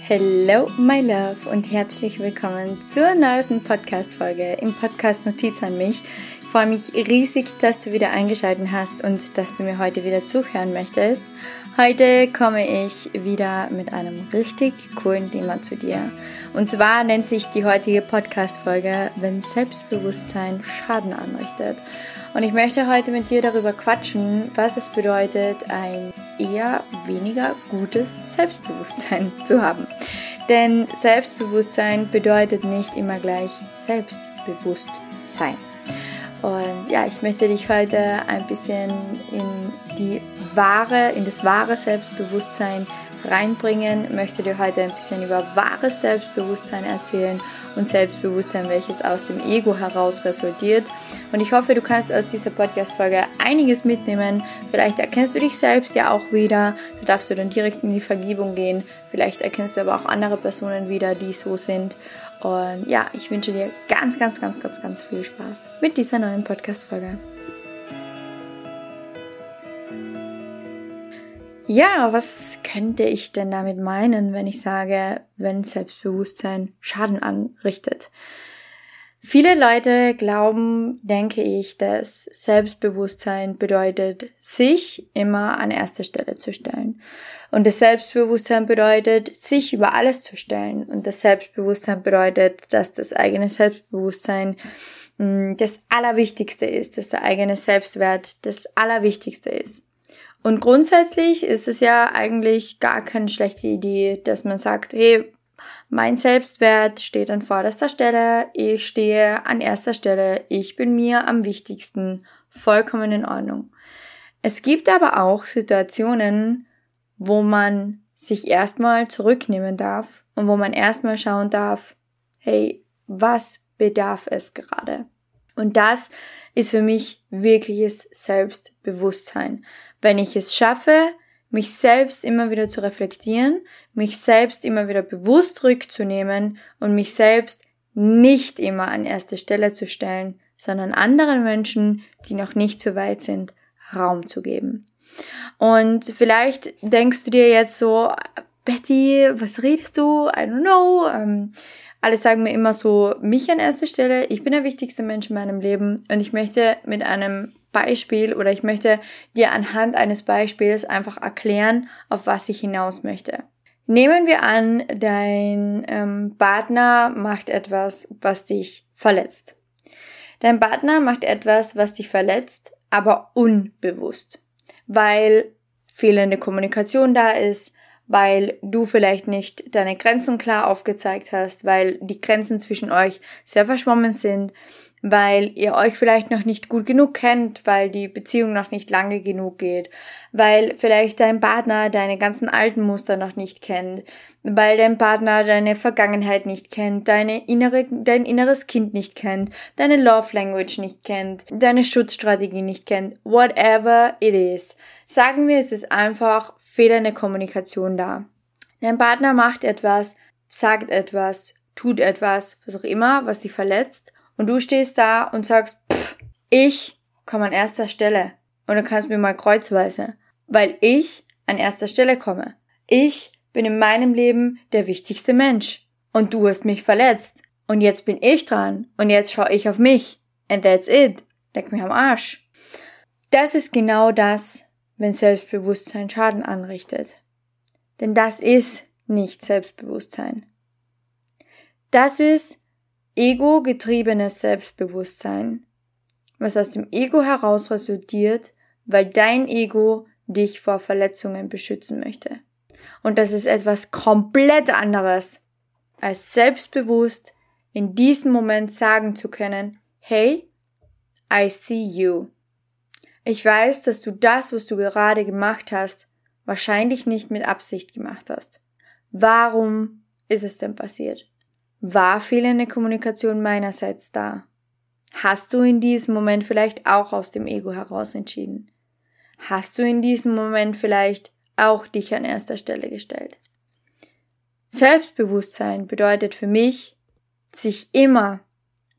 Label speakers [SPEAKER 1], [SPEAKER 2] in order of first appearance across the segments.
[SPEAKER 1] Hello, my love und herzlich willkommen zur neuesten Podcast-Folge im Podcast Notiz an mich. Ich freue mich riesig, dass du wieder eingeschaltet hast und dass du mir heute wieder zuhören möchtest. Heute komme ich wieder mit einem richtig coolen Thema zu dir. Und zwar nennt sich die heutige Podcast-Folge, wenn Selbstbewusstsein Schaden anrichtet. Und ich möchte heute mit dir darüber quatschen, was es bedeutet, ein eher weniger gutes Selbstbewusstsein zu haben. Denn Selbstbewusstsein bedeutet nicht immer gleich Selbstbewusstsein. Und ja, ich möchte dich heute ein bisschen in die wahre, in das wahre Selbstbewusstsein reinbringen, möchte dir heute ein bisschen über wahres Selbstbewusstsein erzählen und Selbstbewusstsein, welches aus dem Ego heraus resultiert. Und ich hoffe, du kannst aus dieser Podcast-Folge einiges mitnehmen. Vielleicht erkennst du dich selbst ja auch wieder. Da darfst du dann direkt in die Vergebung gehen. Vielleicht erkennst du aber auch andere Personen wieder, die so sind. Und ja, ich wünsche dir ganz, ganz, ganz, ganz, ganz viel Spaß mit dieser neuen Podcast-Folge. Ja, was könnte ich denn damit meinen, wenn ich sage, wenn Selbstbewusstsein Schaden anrichtet? Viele Leute glauben, denke ich, dass Selbstbewusstsein bedeutet, sich immer an erster Stelle zu stellen. Und das Selbstbewusstsein bedeutet, sich über alles zu stellen. Und das Selbstbewusstsein bedeutet, dass das eigene Selbstbewusstsein hm, das Allerwichtigste ist, dass der eigene Selbstwert das Allerwichtigste ist. Und grundsätzlich ist es ja eigentlich gar keine schlechte Idee, dass man sagt, hey, mein Selbstwert steht an vorderster Stelle, ich stehe an erster Stelle, ich bin mir am wichtigsten, vollkommen in Ordnung. Es gibt aber auch Situationen, wo man sich erstmal zurücknehmen darf und wo man erstmal schauen darf, hey, was bedarf es gerade? Und das ist für mich wirkliches Selbstbewusstsein wenn ich es schaffe, mich selbst immer wieder zu reflektieren, mich selbst immer wieder bewusst rückzunehmen und mich selbst nicht immer an erste Stelle zu stellen, sondern anderen Menschen, die noch nicht so weit sind, Raum zu geben. Und vielleicht denkst du dir jetzt so, Betty, was redest du? I don't know. Ähm, alle sagen mir immer so, mich an erster Stelle, ich bin der wichtigste Mensch in meinem Leben und ich möchte mit einem Beispiel oder ich möchte dir anhand eines Beispiels einfach erklären, auf was ich hinaus möchte. Nehmen wir an, dein ähm, Partner macht etwas, was dich verletzt. Dein Partner macht etwas, was dich verletzt, aber unbewusst, weil fehlende Kommunikation da ist, weil du vielleicht nicht deine Grenzen klar aufgezeigt hast, weil die Grenzen zwischen euch sehr verschwommen sind, weil ihr euch vielleicht noch nicht gut genug kennt, weil die Beziehung noch nicht lange genug geht, weil vielleicht dein Partner deine ganzen alten Muster noch nicht kennt, weil dein Partner deine Vergangenheit nicht kennt, deine innere, dein inneres Kind nicht kennt, deine Love Language nicht kennt, deine Schutzstrategie nicht kennt, whatever it is. Sagen wir, es ist einfach fehlende Kommunikation da. Dein Partner macht etwas, sagt etwas, tut etwas, was auch immer, was dich verletzt und du stehst da und sagst, pff, ich komme an erster Stelle. Und du kannst mir mal kreuzweise. Weil ich an erster Stelle komme. Ich bin in meinem Leben der wichtigste Mensch. Und du hast mich verletzt. Und jetzt bin ich dran. Und jetzt schaue ich auf mich. And that's it. Leck mich am Arsch. Das ist genau das, wenn Selbstbewusstsein Schaden anrichtet. Denn das ist nicht Selbstbewusstsein. Das ist ego-getriebenes Selbstbewusstsein, was aus dem Ego heraus resultiert, weil dein Ego dich vor Verletzungen beschützen möchte. Und das ist etwas komplett anderes, als selbstbewusst in diesem Moment sagen zu können, hey, I see you. Ich weiß, dass du das, was du gerade gemacht hast, wahrscheinlich nicht mit Absicht gemacht hast. Warum ist es denn passiert? War fehlende Kommunikation meinerseits da? Hast du in diesem Moment vielleicht auch aus dem Ego heraus entschieden? Hast du in diesem Moment vielleicht auch dich an erster Stelle gestellt? Selbstbewusstsein bedeutet für mich, sich immer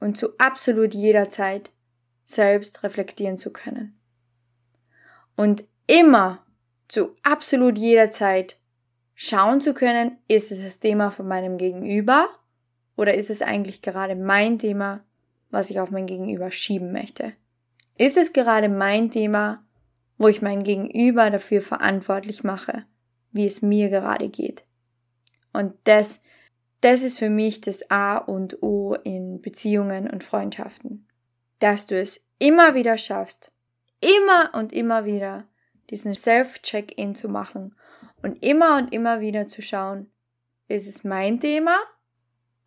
[SPEAKER 1] und zu absolut jeder Zeit selbst reflektieren zu können. Und immer zu absolut jeder Zeit schauen zu können, ist es das Thema von meinem Gegenüber oder ist es eigentlich gerade mein Thema, was ich auf mein Gegenüber schieben möchte? Ist es gerade mein Thema, wo ich mein Gegenüber dafür verantwortlich mache, wie es mir gerade geht? Und das, das ist für mich das A und O in Beziehungen und Freundschaften. Dass du es immer wieder schaffst, immer und immer wieder diesen Self-Check-In zu machen und immer und immer wieder zu schauen, ist es mein Thema,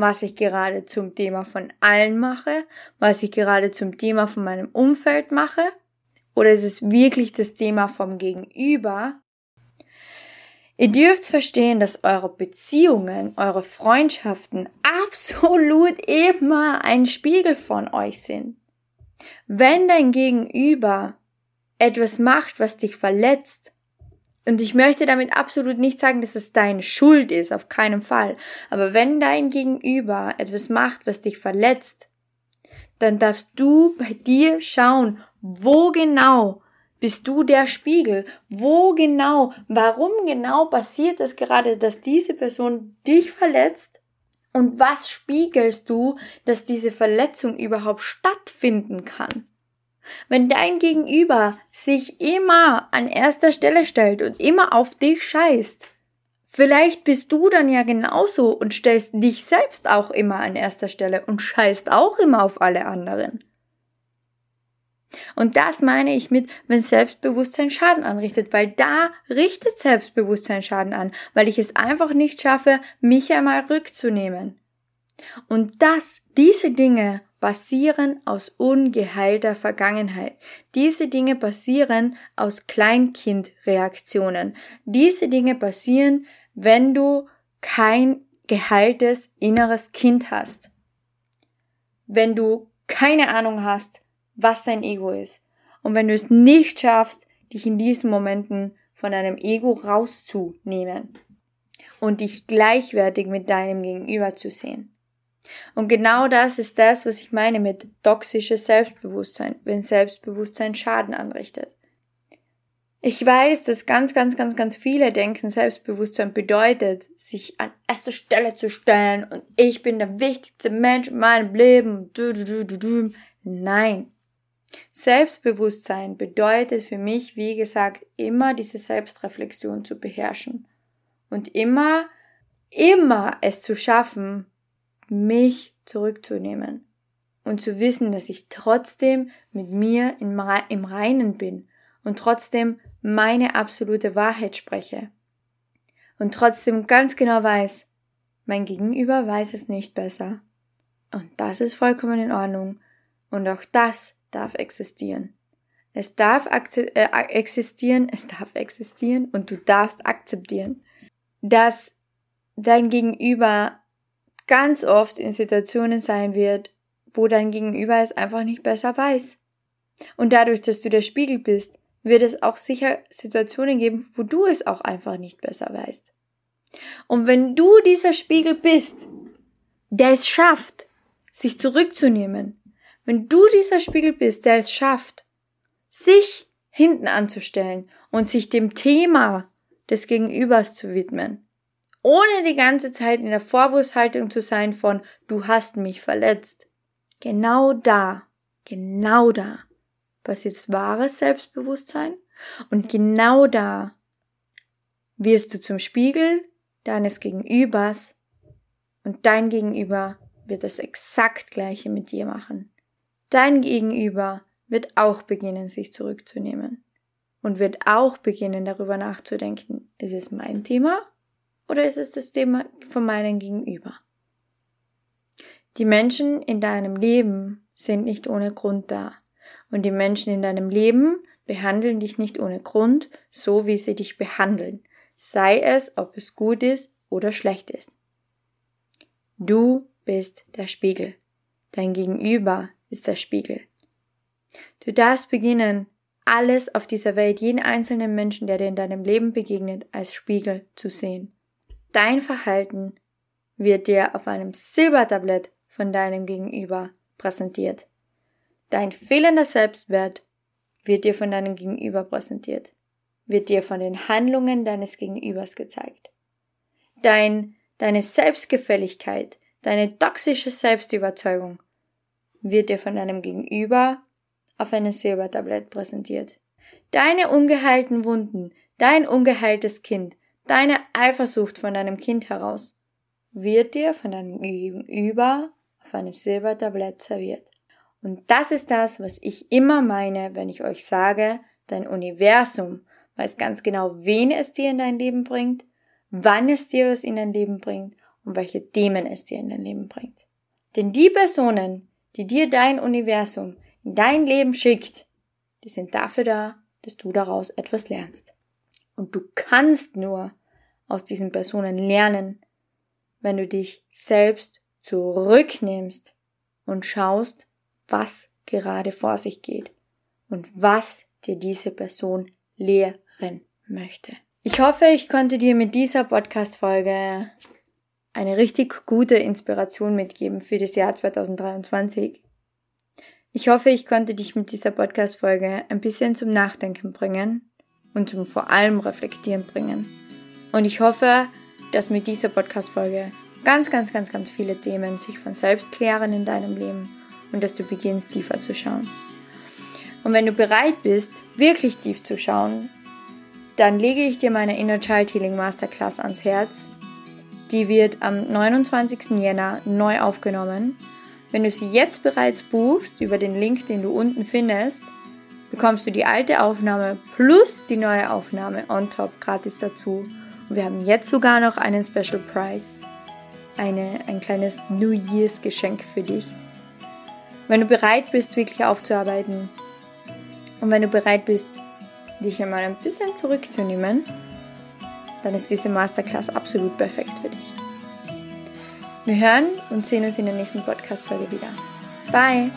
[SPEAKER 1] was ich gerade zum Thema von allen mache, was ich gerade zum Thema von meinem Umfeld mache, oder ist es wirklich das Thema vom Gegenüber? Ihr dürft verstehen, dass eure Beziehungen, eure Freundschaften absolut immer ein Spiegel von euch sind. Wenn dein Gegenüber etwas macht, was dich verletzt, und ich möchte damit absolut nicht sagen, dass es deine Schuld ist, auf keinen Fall. Aber wenn dein Gegenüber etwas macht, was dich verletzt, dann darfst du bei dir schauen, wo genau bist du der Spiegel? Wo genau, warum genau passiert es gerade, dass diese Person dich verletzt? Und was spiegelst du, dass diese Verletzung überhaupt stattfinden kann? Wenn dein Gegenüber sich immer an erster Stelle stellt und immer auf dich scheißt, vielleicht bist du dann ja genauso und stellst dich selbst auch immer an erster Stelle und scheißt auch immer auf alle anderen. Und das meine ich mit, wenn Selbstbewusstsein Schaden anrichtet, weil da richtet Selbstbewusstsein Schaden an, weil ich es einfach nicht schaffe, mich einmal rückzunehmen. Und das, diese Dinge basieren aus ungeheilter Vergangenheit. Diese Dinge basieren aus Kleinkindreaktionen. Diese Dinge passieren, wenn du kein geheiltes inneres Kind hast. Wenn du keine Ahnung hast, was dein Ego ist. Und wenn du es nicht schaffst, dich in diesen Momenten von deinem Ego rauszunehmen und dich gleichwertig mit deinem Gegenüber zu sehen. Und genau das ist das, was ich meine mit toxisches Selbstbewusstsein, wenn Selbstbewusstsein Schaden anrichtet. Ich weiß, dass ganz, ganz, ganz, ganz viele denken, Selbstbewusstsein bedeutet, sich an erste Stelle zu stellen und ich bin der wichtigste Mensch in meinem Leben. Nein. Selbstbewusstsein bedeutet für mich, wie gesagt, immer diese Selbstreflexion zu beherrschen und immer, immer es zu schaffen, mich zurückzunehmen und zu wissen, dass ich trotzdem mit mir im Reinen bin und trotzdem meine absolute Wahrheit spreche und trotzdem ganz genau weiß, mein Gegenüber weiß es nicht besser. Und das ist vollkommen in Ordnung. Und auch das darf existieren. Es darf äh, existieren, es darf existieren und du darfst akzeptieren, dass dein Gegenüber ganz oft in Situationen sein wird, wo dein Gegenüber es einfach nicht besser weiß. Und dadurch, dass du der Spiegel bist, wird es auch sicher Situationen geben, wo du es auch einfach nicht besser weißt. Und wenn du dieser Spiegel bist, der es schafft, sich zurückzunehmen, wenn du dieser Spiegel bist, der es schafft, sich hinten anzustellen und sich dem Thema des Gegenübers zu widmen, ohne die ganze Zeit in der Vorwurfshaltung zu sein von du hast mich verletzt. Genau da, genau da passiert wahres Selbstbewusstsein und genau da wirst du zum Spiegel deines Gegenübers und dein Gegenüber wird das exakt gleiche mit dir machen. Dein Gegenüber wird auch beginnen, sich zurückzunehmen und wird auch beginnen, darüber nachzudenken, ist es mein Thema oder ist es das Thema von meinem Gegenüber? Die Menschen in deinem Leben sind nicht ohne Grund da. Und die Menschen in deinem Leben behandeln dich nicht ohne Grund, so wie sie dich behandeln, sei es, ob es gut ist oder schlecht ist. Du bist der Spiegel. Dein Gegenüber ist der Spiegel. Du darfst beginnen, alles auf dieser Welt, jeden einzelnen Menschen, der dir in deinem Leben begegnet, als Spiegel zu sehen. Dein Verhalten wird dir auf einem Silbertablett von deinem Gegenüber präsentiert. Dein fehlender Selbstwert wird dir von deinem Gegenüber präsentiert, wird dir von den Handlungen deines Gegenübers gezeigt. dein, deine Selbstgefälligkeit, deine toxische Selbstüberzeugung wird dir von deinem Gegenüber auf einem Silbertablett präsentiert. Deine ungeheilten Wunden, dein ungeheiltes Kind, deine Eifersucht von deinem Kind heraus wird dir von deinem Gegenüber auf einem Silbertablett serviert. Und das ist das, was ich immer meine, wenn ich euch sage, dein Universum weiß ganz genau, wen es dir in dein Leben bringt, wann es dir was in dein Leben bringt und welche Themen es dir in dein Leben bringt. Denn die Personen, die dir dein Universum in dein Leben schickt, die sind dafür da, dass du daraus etwas lernst. Und du kannst nur aus diesen Personen lernen, wenn du dich selbst zurücknimmst und schaust, was gerade vor sich geht und was dir diese Person lehren möchte. Ich hoffe, ich konnte dir mit dieser Podcast-Folge eine richtig gute Inspiration mitgeben für das Jahr 2023. Ich hoffe, ich konnte dich mit dieser Podcast-Folge ein bisschen zum Nachdenken bringen und zum vor allem Reflektieren bringen. Und ich hoffe, dass mit dieser Podcast-Folge ganz, ganz, ganz, ganz viele Themen sich von selbst klären in deinem Leben und dass du beginnst, tiefer zu schauen. Und wenn du bereit bist, wirklich tief zu schauen, dann lege ich dir meine Inner Child Healing Masterclass ans Herz. Die wird am 29. Jänner neu aufgenommen. Wenn du sie jetzt bereits buchst über den Link, den du unten findest, bekommst du die alte Aufnahme plus die neue Aufnahme on top gratis dazu. Wir haben jetzt sogar noch einen Special Price. Eine, ein kleines New Year's Geschenk für dich. Wenn du bereit bist, wirklich aufzuarbeiten und wenn du bereit bist, dich einmal ein bisschen zurückzunehmen, dann ist diese Masterclass absolut perfekt für dich. Wir hören und sehen uns in der nächsten Podcast-Folge wieder. Bye!